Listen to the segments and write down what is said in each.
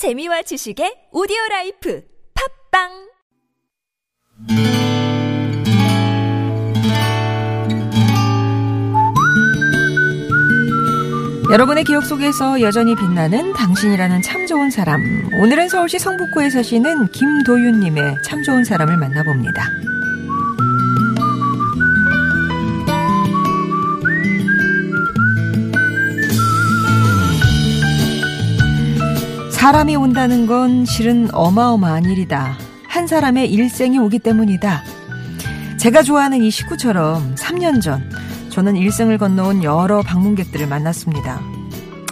재미와 지식의 오디오 life 팟빵 여러분의 기억 속에서 여전히 빛나는 당신이라는 참 좋은 사람. 오늘은 서울시 성북구에 사시는 김도윤님의 참 좋은 사람을 만나봅니다. 사람이 온다는 건 실은 어마어마한 일이다. 한 사람의 일생이 오기 때문이다. 제가 좋아하는 이 식구처럼 3년 전 저는 일생을 건너온 여러 방문객들을 만났습니다.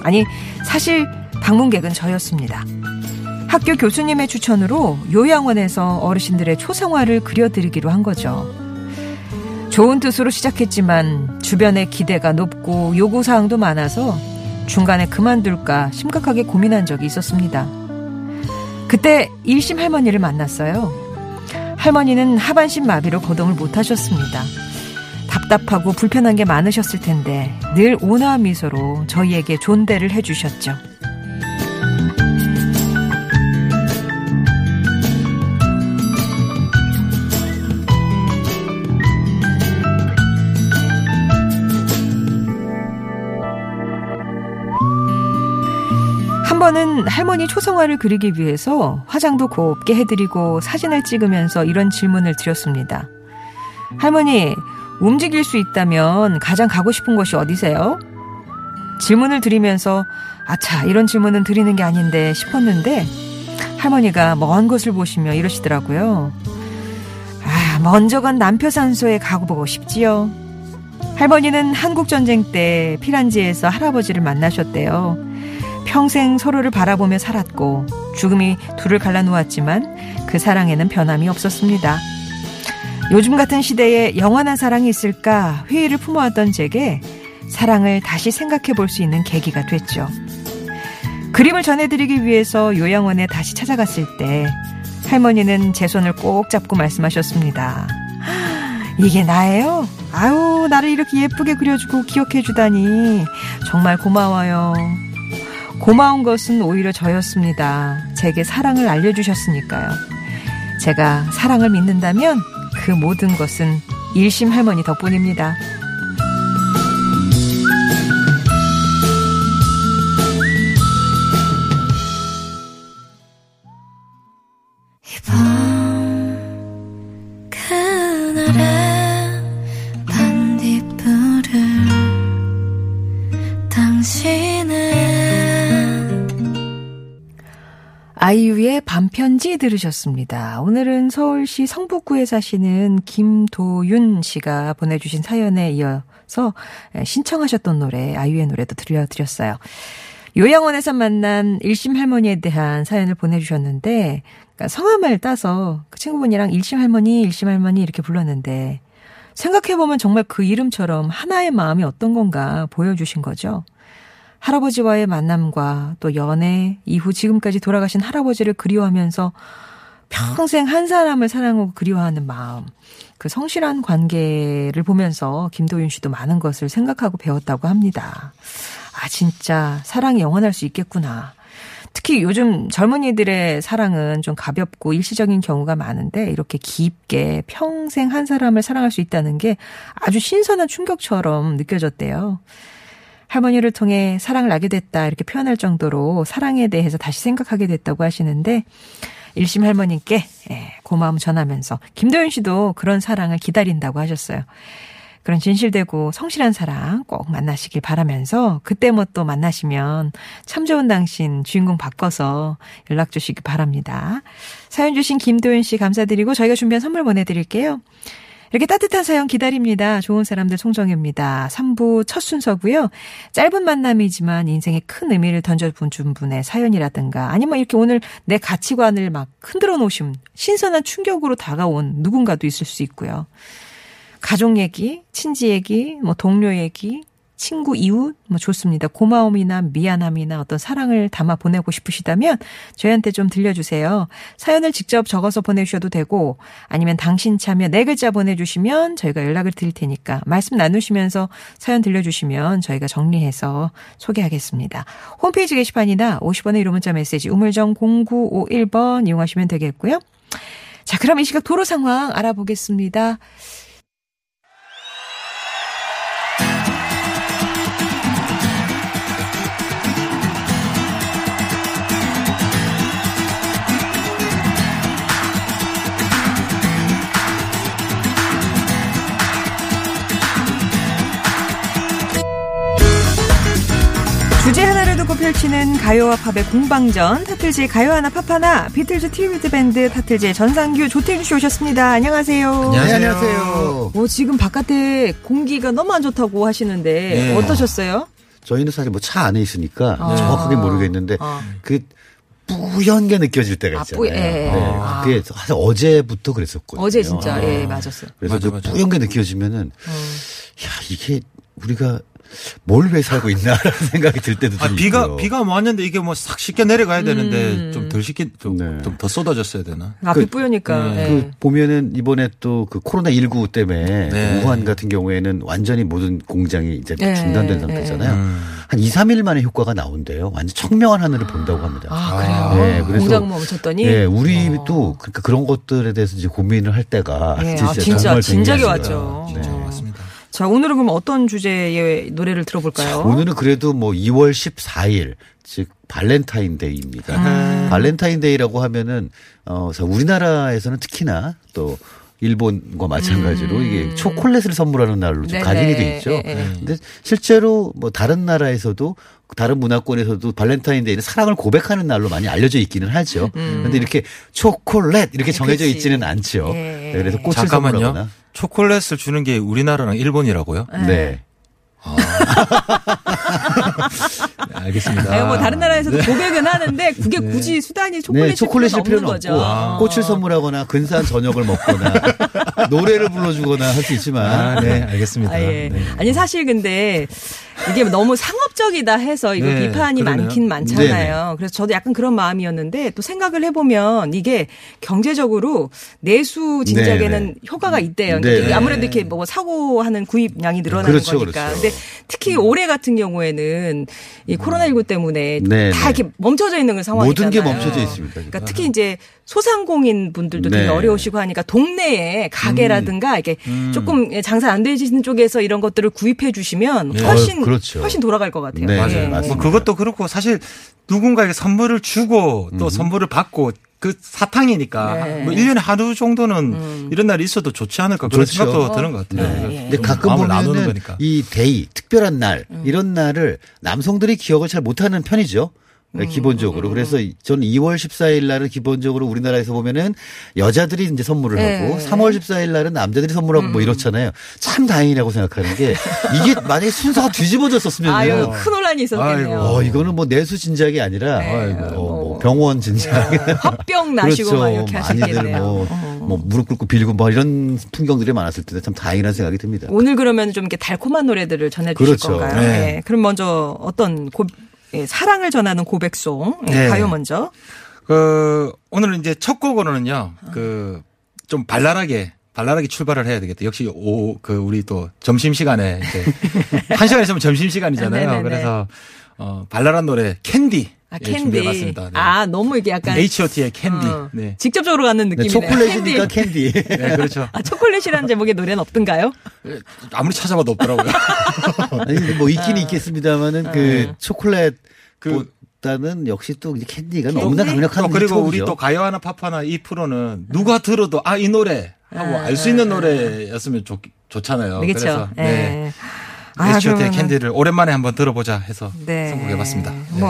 아니, 사실 방문객은 저였습니다. 학교 교수님의 추천으로 요양원에서 어르신들의 초생활을 그려드리기로 한 거죠. 좋은 뜻으로 시작했지만 주변의 기대가 높고 요구사항도 많아서 중간에 그만둘까 심각하게 고민한 적이 있었습니다. 그때 일심 할머니를 만났어요. 할머니는 하반신 마비로 거동을 못 하셨습니다. 답답하고 불편한 게 많으셨을 텐데 늘 온화한 미소로 저희에게 존대를 해주셨죠. 할머니 초성화를 그리기 위해서 화장도 곱게 해드리고 사진을 찍으면서 이런 질문을 드렸습니다. 할머니, 움직일 수 있다면 가장 가고 싶은 곳이 어디세요? 질문을 드리면서 아차 이런 질문은 드리는 게 아닌데 싶었는데 할머니가 먼 곳을 보시며 이러시더라고요. 아 먼저 간 남표산소에 가고 보고 싶지요. 할머니는 한국전쟁 때 피란지에서 할아버지를 만나셨대요. 평생 서로를 바라보며 살았고 죽음이 둘을 갈라놓았지만 그 사랑에는 변함이 없었습니다. 요즘 같은 시대에 영원한 사랑이 있을까 회의를 품어왔던 제게 사랑을 다시 생각해 볼 수 있는 계기가 됐죠. 그림을 전해드리기 위해서 요양원에 다시 찾아갔을 때 할머니는 제 손을 꼭 잡고 말씀하셨습니다. 이게 나예요? 아유, 나를 이렇게 예쁘게 그려주고 기억해주다니. 정말 고마워요. 고마운 것은 오히려 저였습니다. 제게 사랑을 알려주셨으니까요. 제가 사랑을 믿는다면 그 모든 것은 일심 할머니 덕분입니다. 들으셨습니다. 오늘은 서울시 성북구에 사시는 김도윤 씨가 보내주신 사연에 이어서 신청하셨던 노래, 아이유의 노래도 들려드렸어요. 요양원에서 만난 일심 할머니에 대한 사연을 보내주셨는데, 그러니까 성함을 따서 그 친구분이랑 일심 할머니, 일심 할머니 이렇게 불렀는데, 생각해보면 정말 그 이름처럼 하나의 마음이 어떤 건가 보여주신 거죠. 할아버지와의 만남과 또 연애 이후 지금까지 돌아가신 할아버지를 그리워하면서 평생 한 사람을 사랑하고 그리워하는 마음. 그 성실한 관계를 보면서 김도윤 씨도 많은 것을 생각하고 배웠다고 합니다. 아, 진짜 사랑이 영원할 수 있겠구나. 특히 요즘 젊은이들의 사랑은 좀 가볍고 일시적인 경우가 많은데 이렇게 깊게 평생 한 사람을 사랑할 수 있다는 게 아주 신선한 충격처럼 느껴졌대요. 할머니를 통해 사랑을 알게 됐다 이렇게 표현할 정도로 사랑에 대해서 다시 생각하게 됐다고 하시는데 일심 할머님께 예, 고마움 전하면서 김도윤 씨도 그런 사랑을 기다린다고 하셨어요. 그런 진실되고 성실한 사랑 꼭 만나시길 바라면서 그때 뭐 또 만나시면 참 좋은 당신 주인공 바꿔서 연락 주시기 바랍니다. 사연 주신 김도윤 씨 감사드리고 저희가 준비한 선물 보내드릴게요. 이렇게 따뜻한 사연 기다립니다. 좋은 사람들 송정혜입니다. 3부 첫 순서고요. 짧은 만남이지만 인생에 큰 의미를 던져준 분의 사연이라든가 아니면 이렇게 오늘 내 가치관을 막 흔들어 놓으신 신선한 충격으로 다가온 누군가도 있을 수 있고요. 가족 얘기, 친지 얘기, 뭐 동료 얘기, 친구, 이웃, 뭐 좋습니다. 고마움이나 미안함이나 어떤 사랑을 담아 보내고 싶으시다면 저희한테 좀 들려주세요. 사연을 직접 적어서 보내주셔도 되고 아니면 당신 참여 네 글자 보내주시면 저희가 연락을 드릴 테니까 말씀 나누시면서 사연 들려주시면 저희가 정리해서 소개하겠습니다. 홈페이지 게시판이나 50원의 1호 문자 메시지 우물정 0951번 이용하시면 되겠고요. 자, 그럼 이 시각 도로 상황 알아보겠습니다. 펼치는 가요와 팝의 공방전 타틀즈의 가요 하나 팝 하나 비틀즈 tribute 밴드 타틀즈의 전상규 조태준 씨 오셨습니다. 안녕하세요. 안녕하세요. 네, 안녕하세요. 어, 지금 바깥에 공기가 너무 안 좋다고 하시는데 네. 어떠셨어요? 저희는 사실 뭐 차 안에 있으니까 아. 정확하게 모르겠는데 아. 그 뿌연 게 느껴질 때가 아, 있잖아요. 뿌- 예. 네. 아. 그게 사실 어제부터 그랬었거든요. 어제 진짜 예 맞았어요. 그래서 맞아, 그 맞아. 뿌연 게 느껴지면은 어. 야 이게 우리가 뭘왜 살고 있나라는 생각이 들 때도 아, 좀 비가 있고요. 비가 뭐 왔는데 이게 뭐 싹 쉽게 내려가야 되는데 음. 좀덜 쉽게 좀 네. 쏟아졌어야 되나? 앞이 그- 뿌여니까 네. 예. 그 보면은 이번에 또 그 코로나 19 때문에 네. 우한 같은 경우에는 완전히 모든 공장이 이제 네. 중단된 네. 상태잖아요. 음. 한 2, 3일 만에 효과가 나온대요. 완전 청명한 하늘을 본다고 합니다. 아 그래요. 네, 그래서- 공장 멈췄더니 예, 우리도 어. 그러니까 그런 것들에 대해서 이제 고민을 할 때가 예, 진짜, 아, 진짜 정말 진작에. 왔죠. 진짜 어. 맞습니다. 자 오늘은 그럼 어떤 주제의 노래를 들어볼까요? 오늘은 그래도 뭐 2월 14일 즉 발렌타인데이입니다. 음. 발렌타인데이라고 하면은 어 자, 우리나라에서는 특히나 또 일본과 마찬가지로 이게 초콜릿을 선물하는 날로 좀 음. 네네. 각인이 돼 있죠. 예, 예. 근데 실제로 뭐 다른 나라에서도 다른 문화권에서도 발렌타인데이는 사랑을 고백하는 날로 많이 알려져 있기는 하죠. 그런데 이렇게 초콜릿 이렇게 정해져 음. 그치. 있지는 않죠. 예. 네, 그래서 꽃을 잠깐만요. 선물하거나. 초콜릿을 주는 게 우리나라랑 일본이라고요? 네. 네, 알겠습니다. 아니, 뭐 다른 나라에서도 고백은 하는데 그게 굳이 수단이 초콜릿 네, 초콜릿일 필요는 필요는 없는 없고 거죠. 아. 꽃을 선물하거나 근사한 저녁을 먹거나 노래를 불러주거나 할 수 있지만 아, 네, 알겠습니다. 아, 예. 네. 아니 사실 근데 이게 너무 상업적이다 해서 이거 네, 비판이 그러네요. 많긴 많잖아요. 그래서 저도 약간 그런 마음이었는데 또 생각을 해보면 이게 경제적으로 내수 진작에는 네네. 효과가 있대요. 네네. 그러니까 아무래도 이렇게 뭐 사고하는 구입량이 늘어나는 그렇죠, 거니까. 그렇죠. 근데 특히 올해 같은 경우에는 이 코로나19 때문에 네네. 다 이렇게 멈춰져 있는 상황이잖아요. 모든 게 멈춰져 있습니다. 그러니까 특히 이제 소상공인 분들도 되게 네. 어려우시고 하니까 동네에 가게라든가 이게 조금 장사 안 되시는 쪽에서 이런 것들을 구입해 주시면 네. 훨씬 어, 그렇죠. 훨씬 돌아갈 것 같아요. 네, 예. 맞아요. 맞습니다. 뭐 그것도 그렇고 사실 누군가에게 선물을 주고 또 선물을 받고 그 사탕이니까 네. 뭐 1년에 하루 정도는 이런 날이 있어도 좋지 않을까 그런 좋죠. 생각도 드는 것 같아요. 네. 그래서 근데 가끔 보면은 거니까. 이 day 특별한 날 음. 이런 날을 남성들이 기억을 잘 못하는 편이죠. 네, 음. 기본적으로 그래서 저는 2월 14일 날은 기본적으로 우리나라에서 보면은 여자들이 이제 선물을 네. 하고 3월 14일 날은 남자들이 선물하고 음. 뭐 이렇잖아요. 참 다행이라고 생각하는 게 이게 만약에 순서가 뒤집어졌었으면 아유 큰 논란이 있었겠네요. 어, 이거는 뭐 내수 진작이 아니라 네. 어, 뭐. 뭐 병원 진작. 화병 나시고 막 이렇게 그렇죠. 하셨겠네요. 뭐, 어. 뭐 무릎 꿇고 빌고 뭐 이런 풍경들이 많았을 텐데 참 다행이라는 생각이 듭니다. 오늘 그러면 좀 이렇게 달콤한 노래들을 전해 주실 그렇죠. 건가요? 네. 예. 그럼 먼저 어떤 고, 예, 사랑을 전하는 고백송 예, 네. 가요 먼저. 그 오늘은 이제 첫 곡으로는요. 그 좀 발랄하게 발랄하게 출발을 해야 되겠다. 역시 오 그 우리 또 점심 시간에 이제 한 시간 있으면 점심 시간이잖아요. 네네네. 그래서 어 발랄한 노래 캔디 아 예, 캔디. 준비해봤습니다. 네. 아 너무 이게 약간 H.O.T의 캔디. 어, 네. 직접적으로 가는 네, 느낌이네요. 초콜릿이니까 캔디. 네, 그렇죠. 아, 초콜릿이라는 제목의 노래는 없던가요? 아무리 찾아봐도 없더라고요. 아니 뭐 있긴 아. 있겠습니다만은 그 초콜릿 그- 보다는 역시 또 이제 캔디가 너무나 강력한 또 그리고 우리. 또 가요 하나 팝 하나 이 프로는 누가 들어도 아 이 노래 하고 알 수 있는 노래였으면 좋, 좋잖아요. 그렇죠. 그래서 네. 예. 아, H.O.T의 캔디를 오랜만에 한번 들어보자 해서 네. 선곡해봤습니다. 네.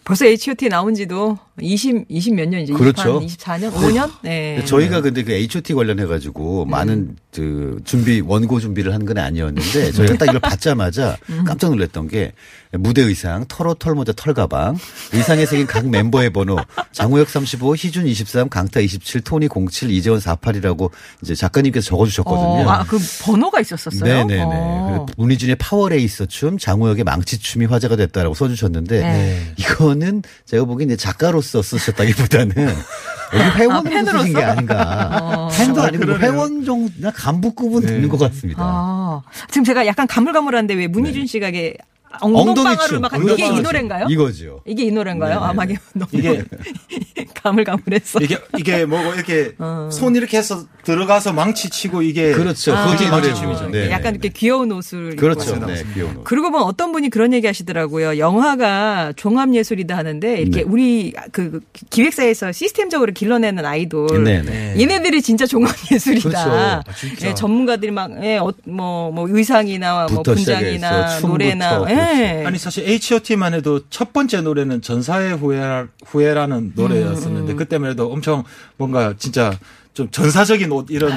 뭐 벌써 H.O.T 나온 지도 20, 20 몇 년이죠. 그렇죠. 24년? 5년? 네. 저희가 근데 그 H.O.T 관련해 가지고 많은 그 준비 원고 준비를 한 건 아니었는데 저희가 딱 이걸 받자마자 깜짝 놀랐던 게 무대 의상, 털옷, 털모자, 털가방, 의상에 새긴 각 멤버의 번호, 장우혁 35, 희준 23, 강타 27, 토니 07, 이재원 48이라고 이제 작가님께서 적어주셨거든요. 어, 아, 그 번호가 있었었어요? 네네네. 어. 문희준의 파워레이서 춤, 장우혁의 망치춤이 화제가 됐다라고 써주셨는데 네. 이 거는 제가 보기엔 이제 작가로서 쓰셨다기보다는 여기 회원으로 팬으로서? 쓰신 게 아닌가. 팬도 아니고 뭐 회원 정도나 간부급은 되는 것 같습니다. 아, 지금 제가 약간 가물가물한데 왜 문희준 씨가 이게 엉덩이 엉덩방아를 춤. 막 한- 이게 이 엉덩이 노래인가요? 춤. 이거죠. 이게 이 노래인가요? 아, 막 너무 이게 가물가물했어. 이게 이게 뭐 이렇게 어. 손 이렇게 해서 들어가서 망치 치고 이게 그렇죠. 아. 그게 망치 노래고. 춤이죠. 네, 약간 네, 이렇게 귀여운 옷을 그렇죠. 입고 네, 귀여운 옷. 그러고 보면 어떤 분이 그런 얘기 하시더라고요. 영화가 종합 예술이다 하는데 이렇게 네. 우리 그 기획사에서 시스템적으로 길러내는 아이돌 네, 네. 얘네들이 진짜 종합 예술이다. 그렇죠. 아, 진짜. 예, 전문가들이 막 예, 어, 뭐, 뭐 의상이나 뭐 분장이나 노래나 춤 예. 아니 사실 H.O.T.만 해도 첫 번째 노래는 전사의 후예 후예라는 노래였었는데 그때만 해도 엄청 뭔가 진짜 좀 전사적인 옷 이런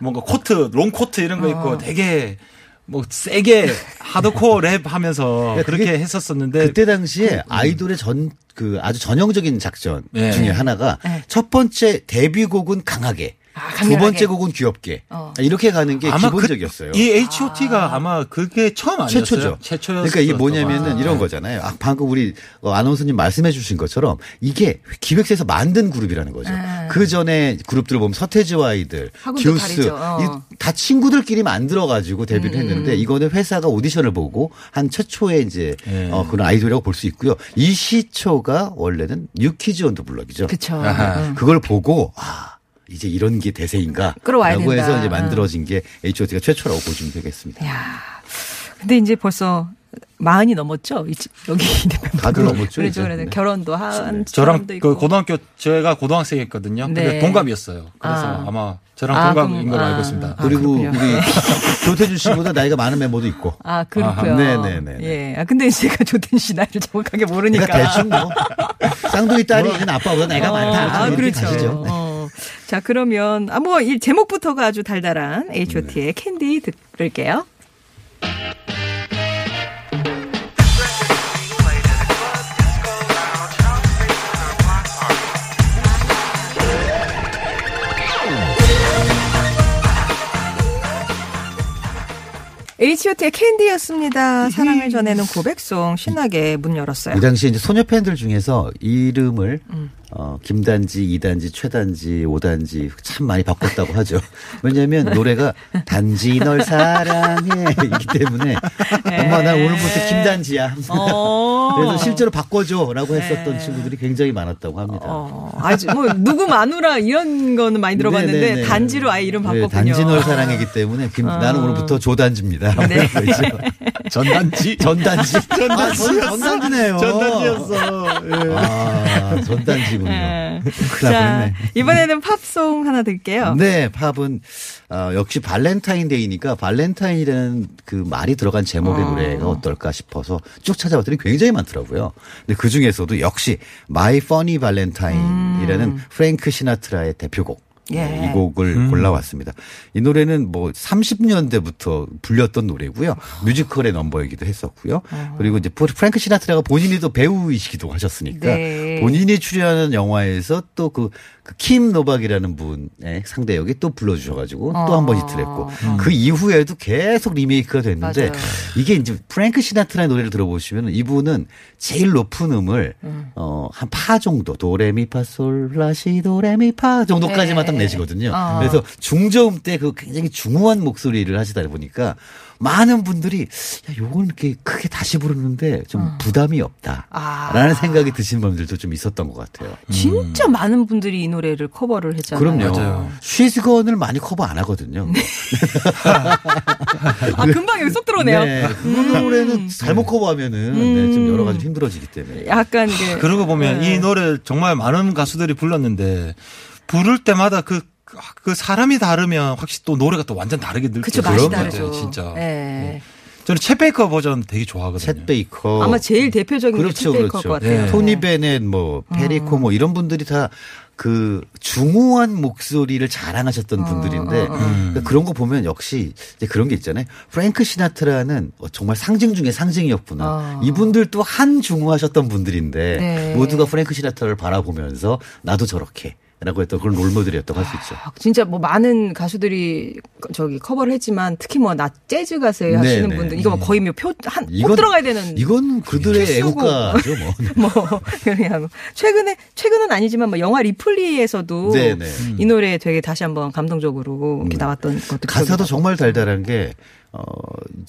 뭔가 코트 롱 코트 이런 거 입고 되게 뭐 세게 하드코어 랩 하면서 그렇게 그게 했었었는데 그때 당시에 아이돌의 전 그 아주 전형적인 작전 네. 중에 하나가 네. 첫 번째 데뷔곡은 강하게, 아, 두. 번째 곡은 귀엽게 어. 이렇게 가는 게 기본적이었어요. 그, 이 H.O.T.가 아. 마 그게 처음 아니었어요? 최초죠. 최초였어요. 그러니까 이게 뭐냐면은 이런 거잖아요. 아, 방금 우리 어, 아나운서님 말씀해 주신 것처럼 이게 기획사에서 만든 그룹이라는 거죠. 아. 그 전에 그룹들 을 보면 서태지와 아이들, 하고도 듀스, 다르죠. 어. 음, 이다 친구들끼리 만들어 가지고 데뷔를 했는데 이거는 회사가 오디션을 보고 한 최초의 이제 네. 어, 그런 아이돌이라고 볼 수 있고요. 이 시초가 원래는 New Kids on the Block이죠. 그쵸. 아하. 응. 그걸 보고 아 이제 이런 게 대세인가? 끌어와야 라고 된다. 해서 이제 만들어진 게 H.O.T.가 최초라고 보시면 되겠습니다. 야. 근데 이제 벌써 마흔이 넘었죠. 여기. 다들 넘었죠, 그렇죠. 이제. 그래서 네. 결혼도 한 저랑 사람도 있고. 그 고등학교 제가 고등학생이었거든요. 근데 네. 동갑이었어요. 그래서 아. 아. 마 저랑 아, 동갑인 걸로 아. 알고 있습니다. 아, 그리고. 우리 조태준 씨보다 나이가 많은 멤버도 있고. 아, 그렇고요. 네네네. 예. 아, 근데 제가 조텐 씨 나이를 정확하게 모르니까. 그러니까 대충 뭐 쌍둥이 딸이 있는 아빠보다 나이가 많다. 아, 그렇죠. 가시죠. 네. 어. 자, 그러면, 아, 뭐, 이 제목부터가 아주 달달한 H.O.T의 네. 캔디 들을게요. H.O.T의 캔디였습니다. 사랑을 전해는 고백송 신나게 문 열었어요. 이 당시에 이제 소녀 팬들 중에서 이름을 어, 김단지, 이단지, 최단지, 오단지 참 많이 바꿨다고 하죠. 왜냐하면 노래가 단지 널 사랑해 이기 때문에 엄마 나 오늘부터 김단지야. 어. 그래서 실제로 바꿔줘라고 했었던 친구들이 굉장히 많았다고 합니다. 어, 아주 뭐 누구 마누라 이런 거는 많이 들어봤는데 네네네. 단지로 아예 이름 네, 바꿨군요. 단지 널 사랑이기 때문에 김, 나는 오늘부터 조단지입니다. 네. 전단지. 전단지. 전단지. 아, 전단지네요. 전단지였어. 아, 전단지군요. 예. 큰일 날 자. 이번에는 팝송 하나 들게요. 네, 팝은 어, 역시 발렌타인데이니까 발렌타인이라는 그 말이 들어간 제목의 노래가 어떨까 싶어서 쭉 찾아봤더니 굉장히 많더라고요. 근데 그 중에서도 역시 My Funny Valentine이라는 프랭크 시나트라의 대표곡. 예. 네, 이 곡을 골라왔습니다. 이 노래는 뭐 30년대부터 불렸던 노래고요. 뮤지컬의 넘버이기도 했었고요. 그리고 이제 프랭크 시나트라가 본인이 또 배우이시기도 하셨으니까 네. 본인이 출연하는 영화에서 또그 킴 노박이라는 분의 상대 역이 또 불러주셔가지고 또한 번 히트를 했고 그 이후에도 계속 리메이크가 됐는데 맞아요. 이게 이제 프랭크 시나트라의 노래를 들어보시면 이분은 제일 높은 음을 음. 어, 한 파 정도 도레미파솔라시 도레미파 정도까지만 네. 딱 내시거든요. 어. 그래서 중저음 때 그 굉장히 중후한 목소리를 하시다 보니까 많은 분들이 야, 요걸 이렇게 크게 다시 부르는데 좀 부담이 없다. 아. 라는 생각이 드신 분들도 좀 있었던 것 같아요. 진짜 많은 분들이 이 노래를 커버를 했잖아요. 그럼요. 맞아요. 쉬즈건을 많이 커버 안 하거든요. 아, 금방 여기 쏙 들어오네요. 네. 그 노래는 잘못 커버하면은 네, 좀 여러 가지 힘들어지기 때문에. 약간 이게 그러고 보면 네. 이 노래 정말 많은 가수들이 불렀는데 부를 때마다 그, 그 사람이 다르면 확실히 또 노래가 또 완전 다르게 늘 그쵸 때 맛이 다르죠. 같아요, 진짜. 네. 저는 챗 베이커 버전 되게 좋아하거든요. 챗 베이커. 아마 제일 대표적인 그렇죠, 게 챗베이커일 그렇죠. 것 같아요. 네. 토니 베넷, 뭐 페리 코모, 뭐 이런 분들이 다그 중후한 목소리를 자랑하셨던 분들인데 그러니까 그런 거 보면 역시 이제 그런 게 있잖아요. 프랭크 시나트라는 어, 정말 상징 중에 상징이었구나. 어. 이분들도 한 중후하셨던 분들인데 네. 모두가 프랭크 시나트라를 바라보면서 나도 저렇게. 라고 했던 그런 롤모델이었다고 할 수 있죠. 아, 진짜 뭐 많은 가수들이 저기 커버를 했지만 특히 뭐 나 재즈 가수 하시는 네네. 분들 이거 뭐 거의 뭐표한꼭 이건- 들어가야 되는 이건 그들의. 애국가죠, 뭐. 뭐 그냥 최근에 최근은 아니지만 뭐 영화 리플리에서도 네네. 이 노래 되게 다시 한번 감동적으로 이렇게 나왔던 것도 가사도. 정말 달달한 게, 어,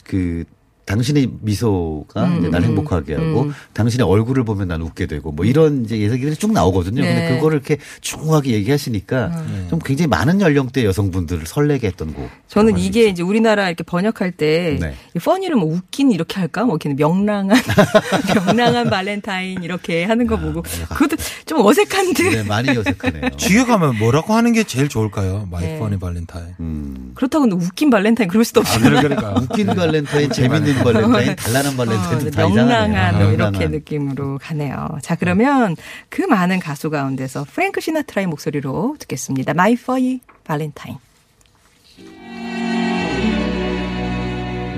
그, 당신의 미소가 음, 이제 날 행복하게 하고 당신의 얼굴을 보면 난 웃게 되고 뭐 이런 이제 얘기들이 쭉 나오거든요. 네. 음. 근데 그거를 이렇게 중후하게 얘기하시니까 좀 굉장히 많은 연령대 여성분들을 설레게 했던 곡. 저는 이게 이제 우리나라 이렇게 번역할 때 네. 이 funny를 뭐 웃긴 이렇게 할까? 뭐 이렇게 명랑한 명랑한 발렌타인 이렇게 하는 거 보고 그것도 좀 어색한데 네, 많이 어색하네요. 뒤에 가면 뭐라고 하는 게 제일 좋을까요? My 네. Funny Valentine. 음. 그렇다고 근데 웃긴 발렌타인 그럴 수도 아, 없잖아요. 그래, 그러니까. 웃긴 발렌타인, 재밌는 발렌타인, 단란한 발렌타인도 어, 다. 명랑한 뭐 이렇게. 느낌으로 가네요. 자 그러면 그 많은 가수 가운데서 프랭크 시나트라의 목소리로 듣겠습니다. My Funny Valentine.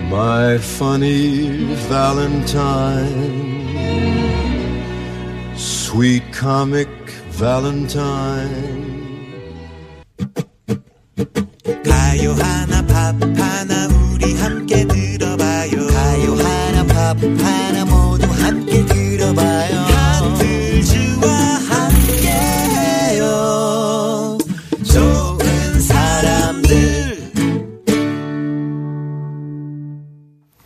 My funny Valentine, sweet comic Valentine. 가요 하나 밥 하나 우리 함께 가요 밥 하나 모두 함께 들어봐요 하트즈와 함께해요 좋은 사람들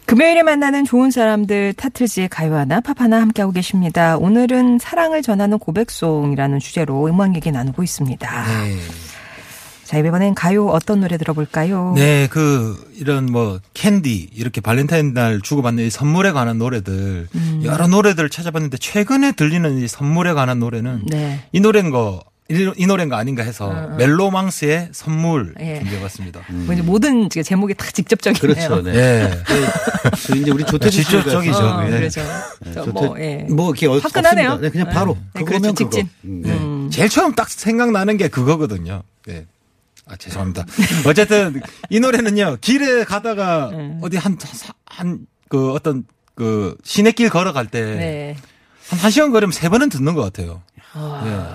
금요일에 만나는 좋은 사람들 타틀즈의 가요 하나 팝 하나 함께하고 계십니다. 오늘은 사랑을 전하는 고백송이라는 주제로 음악 얘기 나누고 있습니다. 네. 자 이번엔 가요 어떤 노래 들어볼까요? 네, 그 이런 뭐 캔디 이렇게 발렌타인 날 주고받는 이 선물에 관한 노래들 음. 여러 노래들을 찾아봤는데 최근에 들리는 이 선물에 관한 노래는 네. 이 노래인 거. 이, 이 노래인가 아닌가 해서 멜로망스의 선물 예. 준비해봤습니다. 뭐 이제 모든 제목이 다 직접적이네요. 그렇죠. 네. 예. 그 이제 우리 조태주 씨가 직접적이죠. 어, 네. 그렇죠. 저 조태- 뭐, 예. 뭐 이렇게 어- 화끈하네요. 없습니다. 네, 그냥 바로 네, 그거면 그렇죠. 그거. 직진. 음, 네. 음. 제일 처음 딱 생각나는 게 그거거든요. 네. 아, 죄송합니다. 어쨌든 이 노래는요, 길에 가다가 네. 어디 한, 한, 그 어떤 그 시내길 걸어갈 때 네. 한, 한 시간 걸으면 세 번은 듣는 것 같아요.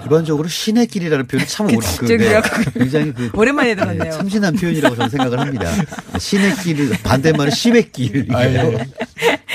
일반적으로 신의 길이라는 표현이 참 오래 그, 직접이야. 굉장히 그 오랜만에 네, 들었네요. 참신한 표현이라고 저는 생각을 합니다. 신의 길을 반대말은 심의 길. 아유.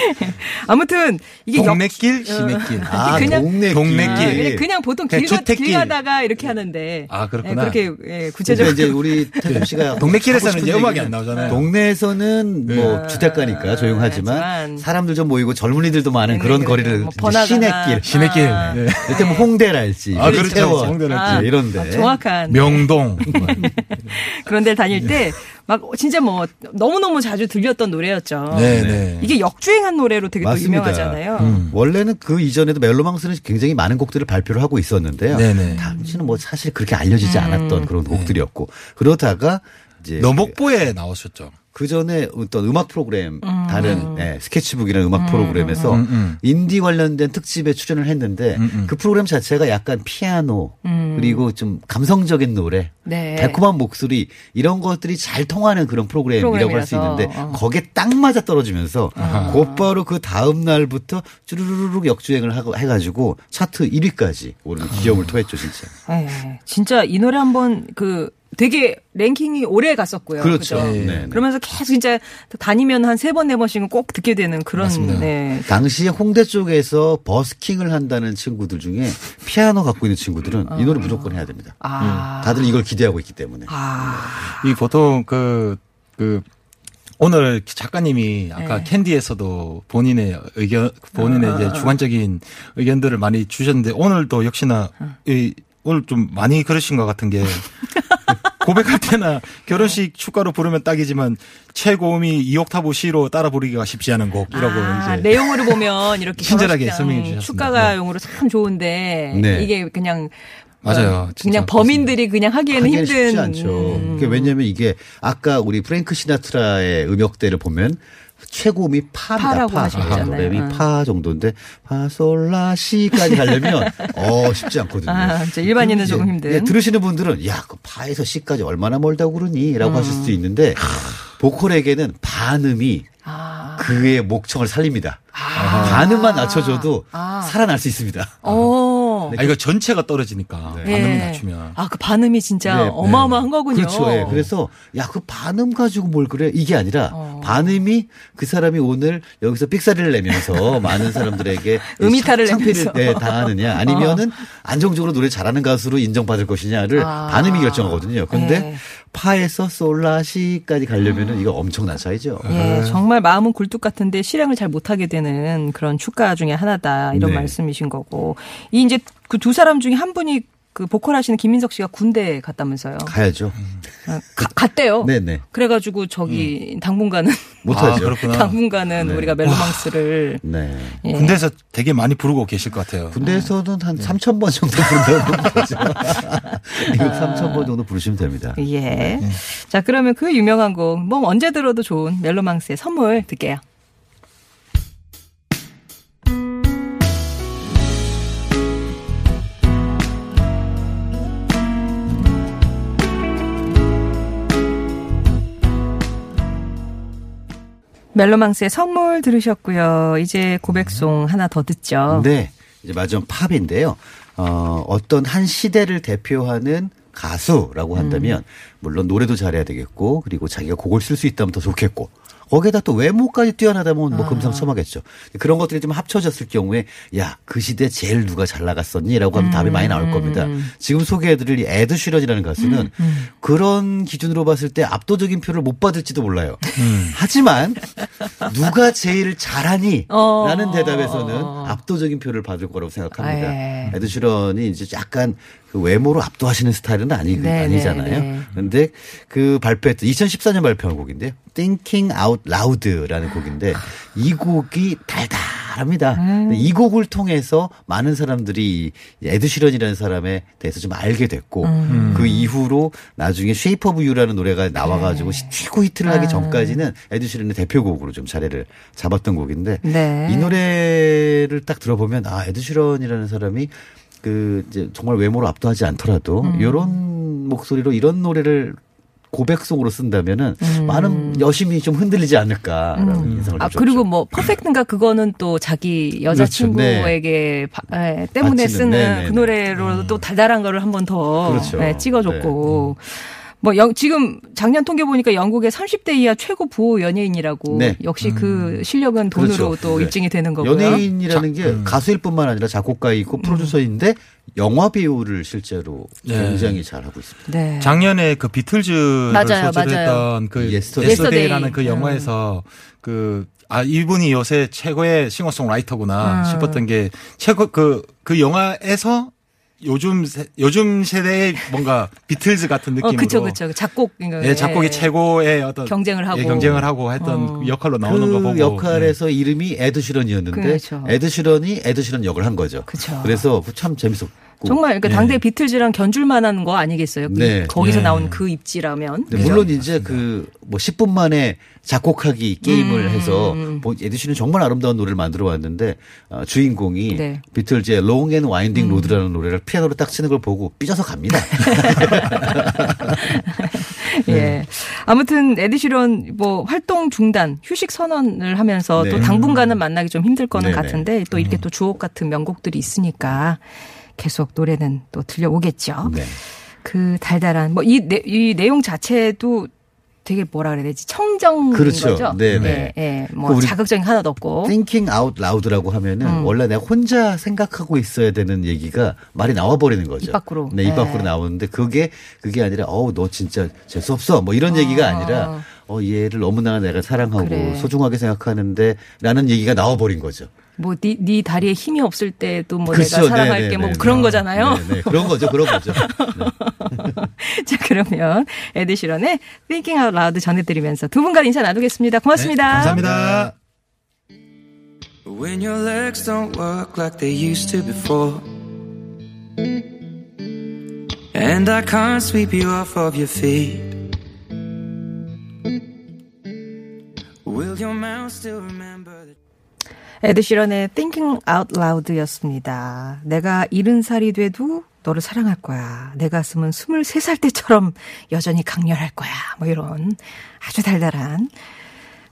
아무튼 이게 역- 동네길, 시내길. 아, 그냥- 동네 동네 아, 길. 그냥, 그냥 보통 그냥 길, 가. 길 가다가 이렇게 하는데. 아, 그렇구나. 예, 그렇게 예, 그러니까 구체적으로. 이제 우리 태국 씨가 싶은 이제 음악이 안 나오잖아요. 동네에서는 뭐 네. 주택가니까 조용하지만 하지만 사람들 좀 모이고 젊은이들도 많은 네, 그런 네, 거리를 뭐. 시내길. 시내길. 아. 네. 이때 뭐 홍대랄지, 아, 그렇죠. 이태원, 홍대랄지. 네, 이런데. 아, 정확한 명동. 그런 데를 다닐 때막 진짜 뭐 너무너무 자주 들렸던 노래였죠. 네, 네. 이게 역주행한 노래로 되게. 유명하잖아요. 음. 원래는 그 이전에도 멜로망스는 굉장히 많은 곡들을 발표를 하고 있었는데요. 네네. 당시는 뭐 사실 그렇게 알려지지 음. 않았던 그런 곡들이었고 그러다가 이제 너목보에 나오셨죠. 그 전에 어떤 음악 프로그램 음. 다른 예, 스케치북이라는 음악 프로그램에서 음, 음. 인디 관련된 특집에 출연을 했는데 음, 음. 그 프로그램 자체가 약간 피아노 그리고 좀 감성적인 노래 음. 네. 달콤한 목소리 이런 것들이 잘 통하는 그런 프로그램이라고 할 수 있는데 어. 거기에 딱 맞아 떨어지면서 곧바로 그 다음 날부터 쭈루루룩 역주행을 하고 해가지고 차트 1위까지 오르는 기염을 토했죠 진짜. 예, 진짜 이 노래 한번 그 되게 랭킹이 오래 갔었고요. 그렇죠. 네, 네. 그러면서 계속 진짜 다니면 한 세 번 네 번씩은 꼭 듣게 되는 그런 맞습니다. 네. 당시에 홍대 쪽에서 버스킹을 한다는 친구들 중에 피아노 갖고 있는 친구들은 이 노래 무조건 해야 됩니다. 아. 다들 이걸 기대하고 있기 때문에. 아. 이 보통 그, 그, 오늘 작가님이 아까 네. 캔디에서도 본인의 의견, 본인의 어, 이제 주관적인 의견들을 많이 주셨는데 오늘도 역시나 이, 오늘 좀 많이 그러신 것 같은 게 고백할 때나 결혼식 축가로 부르면 딱이지만 최고음이 2옥타브 C로 따라 부르기가 쉽지 않은 곡이라고 아, 이제 내용으로 보면 이렇게 친절하게 설명해 주셨습니다. 축가가용으로 참 좋은데 네. 이게 그냥 맞아요. 어, 진짜 그냥 범인들이 그냥 하기에는 하기엔 힘든 쉽지 않죠. 음. 그게 왜냐하면 이게 아까 우리 프랭크 시나트라의 음역대를 보면 최고음이 파입니다. 파. 하셨잖아요. 노래미 어. 파 정도인데 파솔라시까지 가려면 어 쉽지 않거든요. 아, 진짜 일반인은 조금 힘든. 예, 들으시는 분들은 야, 그 파에서 시까지 얼마나 멀다고 그러니라고 하실 수도 있는데 보컬에게는 반음이 아. 그의 목청을 살립니다. 반음만 낮춰줘도 아. 살아날 수 있습니다. 어. 아, 이거 전체가 떨어지니까 예. 반음을 낮추면. 아, 그 반음이 진짜 네, 어마어마한 네. 거군요. 그렇죠. 예. 그래서 야 그 반음 가지고 뭘 그래 이게 아니라 어. 반음이 그 사람이 오늘 여기서 삑사리를 내면서 많은 사람들에게 음이탈을 창피를. 네, 당하느냐 아니면은 안정적으로 노래 잘하는 가수로 인정받을 것이냐를 아. 반음이 결정하거든요. 근데 네. 파에서 솔라시까지 가려면은 이거 엄청난 차이죠. 예, 정말 마음은 굴뚝 같은데 실행을 잘 못하게 되는 그런 축가 중에 하나다 이런 네. 말씀이신 거고 이 이제 그 두 사람 중에 한 분이 그 보컬 하시는 김민석 씨가 군대 갔다면서요. 가야죠. 아, 가- 갔대요. 네네. 그래가지고 저기 당분간은 못하죠. 아, 그렇구나. 당분간은 네. 우리가 멜로망스를 네. 예. 군대에서 되게 많이 부르고 계실 것 같아요. 군대에서는 한 3천 번 정도 부른다고 그러죠. 이거 3천 번 정도 부르시면 됩니다. 예. 자, 그러면 그 유명한 곡, 뭐 언제 들어도 좋은 멜로망스의 선물 듣게요. 멜로망스의 선물 들으셨고요. 이제 고백송 하나 더 듣죠. 네. 이제 마지막 팝인데요. 어, 어떤 한 시대를 대표하는 가수라고 한다면 물론 노래도 잘해야 되겠고 그리고 자기가 곡을 쓸 수 있다면 더 좋겠고 거기에다 또 외모까지 뛰어나다면 뭐 금상첨화겠죠. 그런 것들이 좀 합쳐졌을 경우에 야 그 시대 제일 누가 잘 나갔었니라고 하면 답이 많이 나올 겁니다. 지금 소개해드릴 이 에드 슈런이라는 가수는 그런 기준으로 봤을 때 압도적인 표를 못 받을지도 몰라요. 하지만 누가 제일 잘하니? 어. 라는 대답에서는 압도적인 표를 받을 거라고 생각합니다. 아, 예. 에드 슈런이 이제 약간 그 외모로 압도하시는 스타일은 아니, 네, 아니잖아요. 네, 네. 근데 그 발표했던 2014년 발표한 곡인데요. Thinking Out Loud라는 곡인데 이 곡이 달달합니다. 음. 이 곡을 통해서 많은 사람들이 이 에드 슈런이라는 사람에 대해서 좀 알게 됐고 음. 그 이후로 나중에 Shape of You라는 노래가 나와가지고 네. 최고 히트를 하기 아. 전까지는 에드 슈런의 대표곡으로 좀 자리를 잡았던 곡인데 네. 이 노래를 딱 들어보면 아 에드 슈런이라는 사람이 그 이제 정말 외모로 압도하지 않더라도 음. 이런 목소리로 이런 노래를 고백송으로 쓴다면은 많은 여심이 좀 흔들리지 않을까라는 인상을 음. 아, 줬죠. 그리고 뭐, Perfect인가 그거는 또 자기 여자친구에게 바- 에, 때문에 바치는, 쓰는 네네네. 그 노래로 또 달달한 거를 한번 더 그렇죠. 예, 찍어줬고. 뭐, 영, 지금 작년 통계 보니까 영국의 30대 이하 최고 부호 연예인이라고. 네. 역시 그 실력은 돈으로 그렇죠. 또 네. 입증이 되는 거고요. 연예인이라는 게 가수일 뿐만 아니라 작곡가이고 음. 프로듀서인데 영화 배우를 실제로 네. 굉장히 잘 하고 있습니다. 네. 작년에 그 비틀즈를 맞아요, 소재로 맞아요. 했던 그 Yesterday. Yesterday라는 그 음. 영화에서 그 아, 이분이 요새 최고의 싱어송라이터구나 음. 싶었던 게 최고 그, 그 영화에서 요즘, 세, 요즘 세대의 뭔가 비틀즈 같은 어, 느낌으로. 그쵸, 그쵸. 작곡. 예, 작곡이 최고의 어떤 경쟁을 하고. 예, 경쟁을 하고 했던 어. 역할로 나오는 그 거 보고 역할에서 이름이 에드 슈런이었는데 그렇죠. 에드 슈런이 에드 슈런 역을 한 거죠. 그쵸. 래서 참 재밌었고 정말 그러니까 예. 당대 비틀즈랑 견줄 만한 거 아니겠어요? 그 네. 거기서 예. 나온 그 입지라면. 네, 물론 이제 그 뭐 10분 만에 작곡하기 게임을 음. 해서 뭐 에드 슈런은 정말 아름다운 노래를 만들어 왔는데 어, 주인공이 네. 음. 비틀즈의 Long and Winding Road라는 노래를 피아노로 딱 치는 걸 보고 삐져서 갑니다. 네. 예. 아무튼 에드시런 뭐 활동 중단, 휴식 선언을 하면서 네. 또 당분간은 만나기 좀 힘들 거는 네네. 음. 같은데 또 이렇게 또 주옥 같은 명곡들이 있으니까 계속 노래는 또 들려오겠죠. 네. 그 달달한 뭐이 이 내용 자체도 되게 뭐라 그래야 되지? 청정 그렇죠. 거죠. 네네. 예, 예. 뭐그 자극적인 하나도 없고. Thinking out loud라고 하면은 음. 원래 내가 혼자 생각하고 있어야 되는 얘기가 말이 나와 버리는 거죠. 입 밖으로. 네, 입 네. 밖으로 나오는데 그게 그게 아니라 어우 너 진짜 재수 없어. 뭐 이런 얘기가 아. 아니라 어 얘를 너무나 내가 사랑하고 그래. 소중하게 생각하는데라는 얘기가 나와 버린 거죠. 뭐네 네 다리에 힘이 없을 때도 뭐 그렇죠. 내가 사랑할게 네네네. 뭐 그런 거잖아요. 네, 네. 그런 거죠. 그런 거죠. 네. 자, 그러면 에드 시런의 Thinking Out Loud 전해드리면서 두 분과 인사 나누겠습니다. 고맙습니다. 네, 감사합니다. When your legs don't work like they used to before. And I can't sweep you off of your feet. Will your mouth 에드시런의 Thinking Out Loud였습니다. 내가 이른 살이 돼도 너를 사랑할 거야. 내 가슴은 23살 때처럼 여전히 강렬할 거야. 뭐 이런 아주 달달한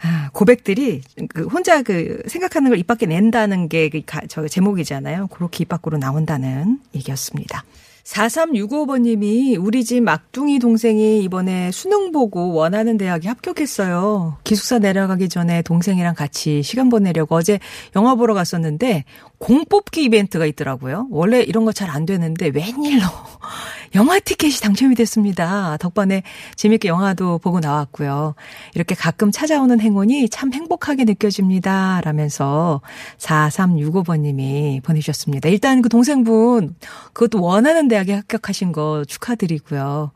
아, 고백들이 그 혼자 그 생각하는 걸 입 밖에 낸다는 게 저 제목이잖아요. 그렇게 입 밖으로 나온다는 얘기였습니다. 4365번님이 우리 집 막둥이 동생이 이번에 수능 보고 원하는 대학에 합격했어요. 기숙사 내려가기 전에 동생이랑 같이 시간 보내려고 어제 영화 보러 갔었는데 공 뽑기 이벤트가 있더라고요. 원래 이런 거 잘 안 되는데 웬일로 영화 티켓이 당첨이 됐습니다. 덕분에 재밌게 영화도 보고 나왔고요. 이렇게 가끔 찾아오는 행운이 참 행복하게 느껴집니다. 라면서 4365번님이 보내주셨습니다. 일단 그 동생분 그것도 원하는 대학 에 합격하신 거 축하드리고요.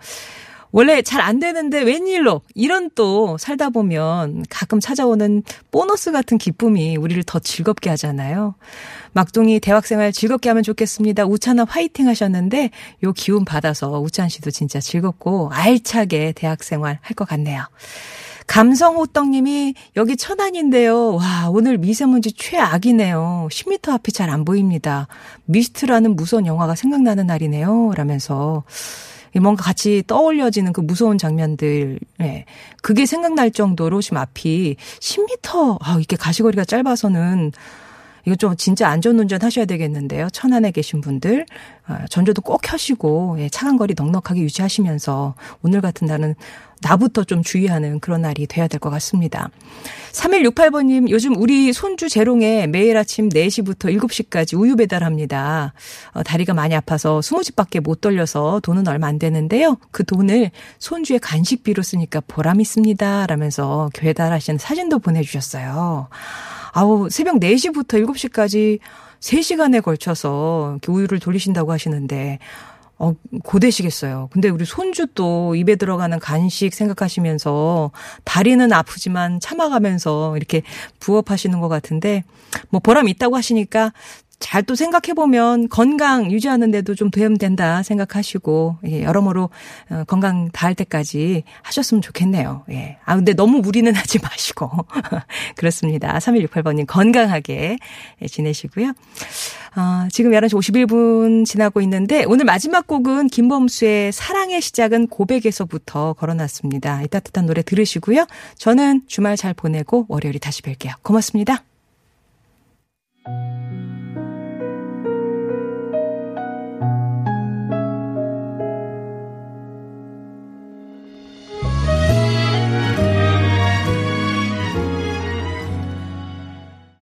원래 잘 안 되는데 웬일로 이런 또 살다 보면 가끔 찾아오는 보너스 같은 기쁨이 우리를 더 즐겁게 하잖아요. 막둥이 대학생활 즐겁게 하면 좋겠습니다. 우찬아 화이팅 하셨는데 요 기운 받아서 우찬 씨도 진짜 즐겁고 알차게 대학생활 할 것 같네요. 감성호떡님이 여기 천안인데요. 와 오늘 미세먼지 최악이네요. 10m 앞이 잘 안 보입니다. 미스트라는 무서운 영화가 생각나는 날이네요. 라면서 뭔가 같이 떠올려지는 그 무서운 장면들, 예. 그게 생각날 정도로 지금 앞이 10m, 아, 이렇게 가시거리가 짧아서는 이거 좀 진짜 안전운전 하셔야 되겠는데요. 천안에 계신 분들. 아, 전조도 꼭 켜시고, 예, 차간 거리 넉넉하게 유지하시면서 오늘 같은 날은 나부터 좀 주의하는 그런 날이 돼야 될 것 같습니다. 3168번님, 요즘 우리 손주 재롱에 매일 아침 4시부터 7시까지 우유 배달합니다. 어, 다리가 많이 아파서 20집밖에 못 돌려서 돈은 얼마 안 되는데요. 그 돈을 손주의 간식비로 쓰니까 보람 있습니다. 라면서 배달하시는 사진도 보내주셨어요. 아우, 새벽 4시부터 7시까지 3시간에 걸쳐서 이렇게 우유를 돌리신다고 하시는데, 어, 고되시겠어요. 근데 우리 손주 또 입에 들어가는 간식 생각하시면서 다리는 아프지만 참아가면서 이렇게 부업하시는 것 같은데 뭐 보람 있다고 하시니까 잘 또 생각해 보면 건강 유지하는데도 좀 도움 된다 생각하시고, 예, 여러모로 어, 건강 다할 때까지 하셨으면 좋겠네요. 예. 아, 근데 너무 무리는 하지 마시고. 그렇습니다. 3168번님 건강하게 예, 지내시고요. 어, 지금 11시 51분 지나고 있는데 오늘 마지막 곡은 김범수의 사랑의 시작은 고백에서부터 걸어놨습니다. 이 따뜻한 노래 들으시고요. 저는 주말 잘 보내고 월요일에 다시 뵐게요. 고맙습니다.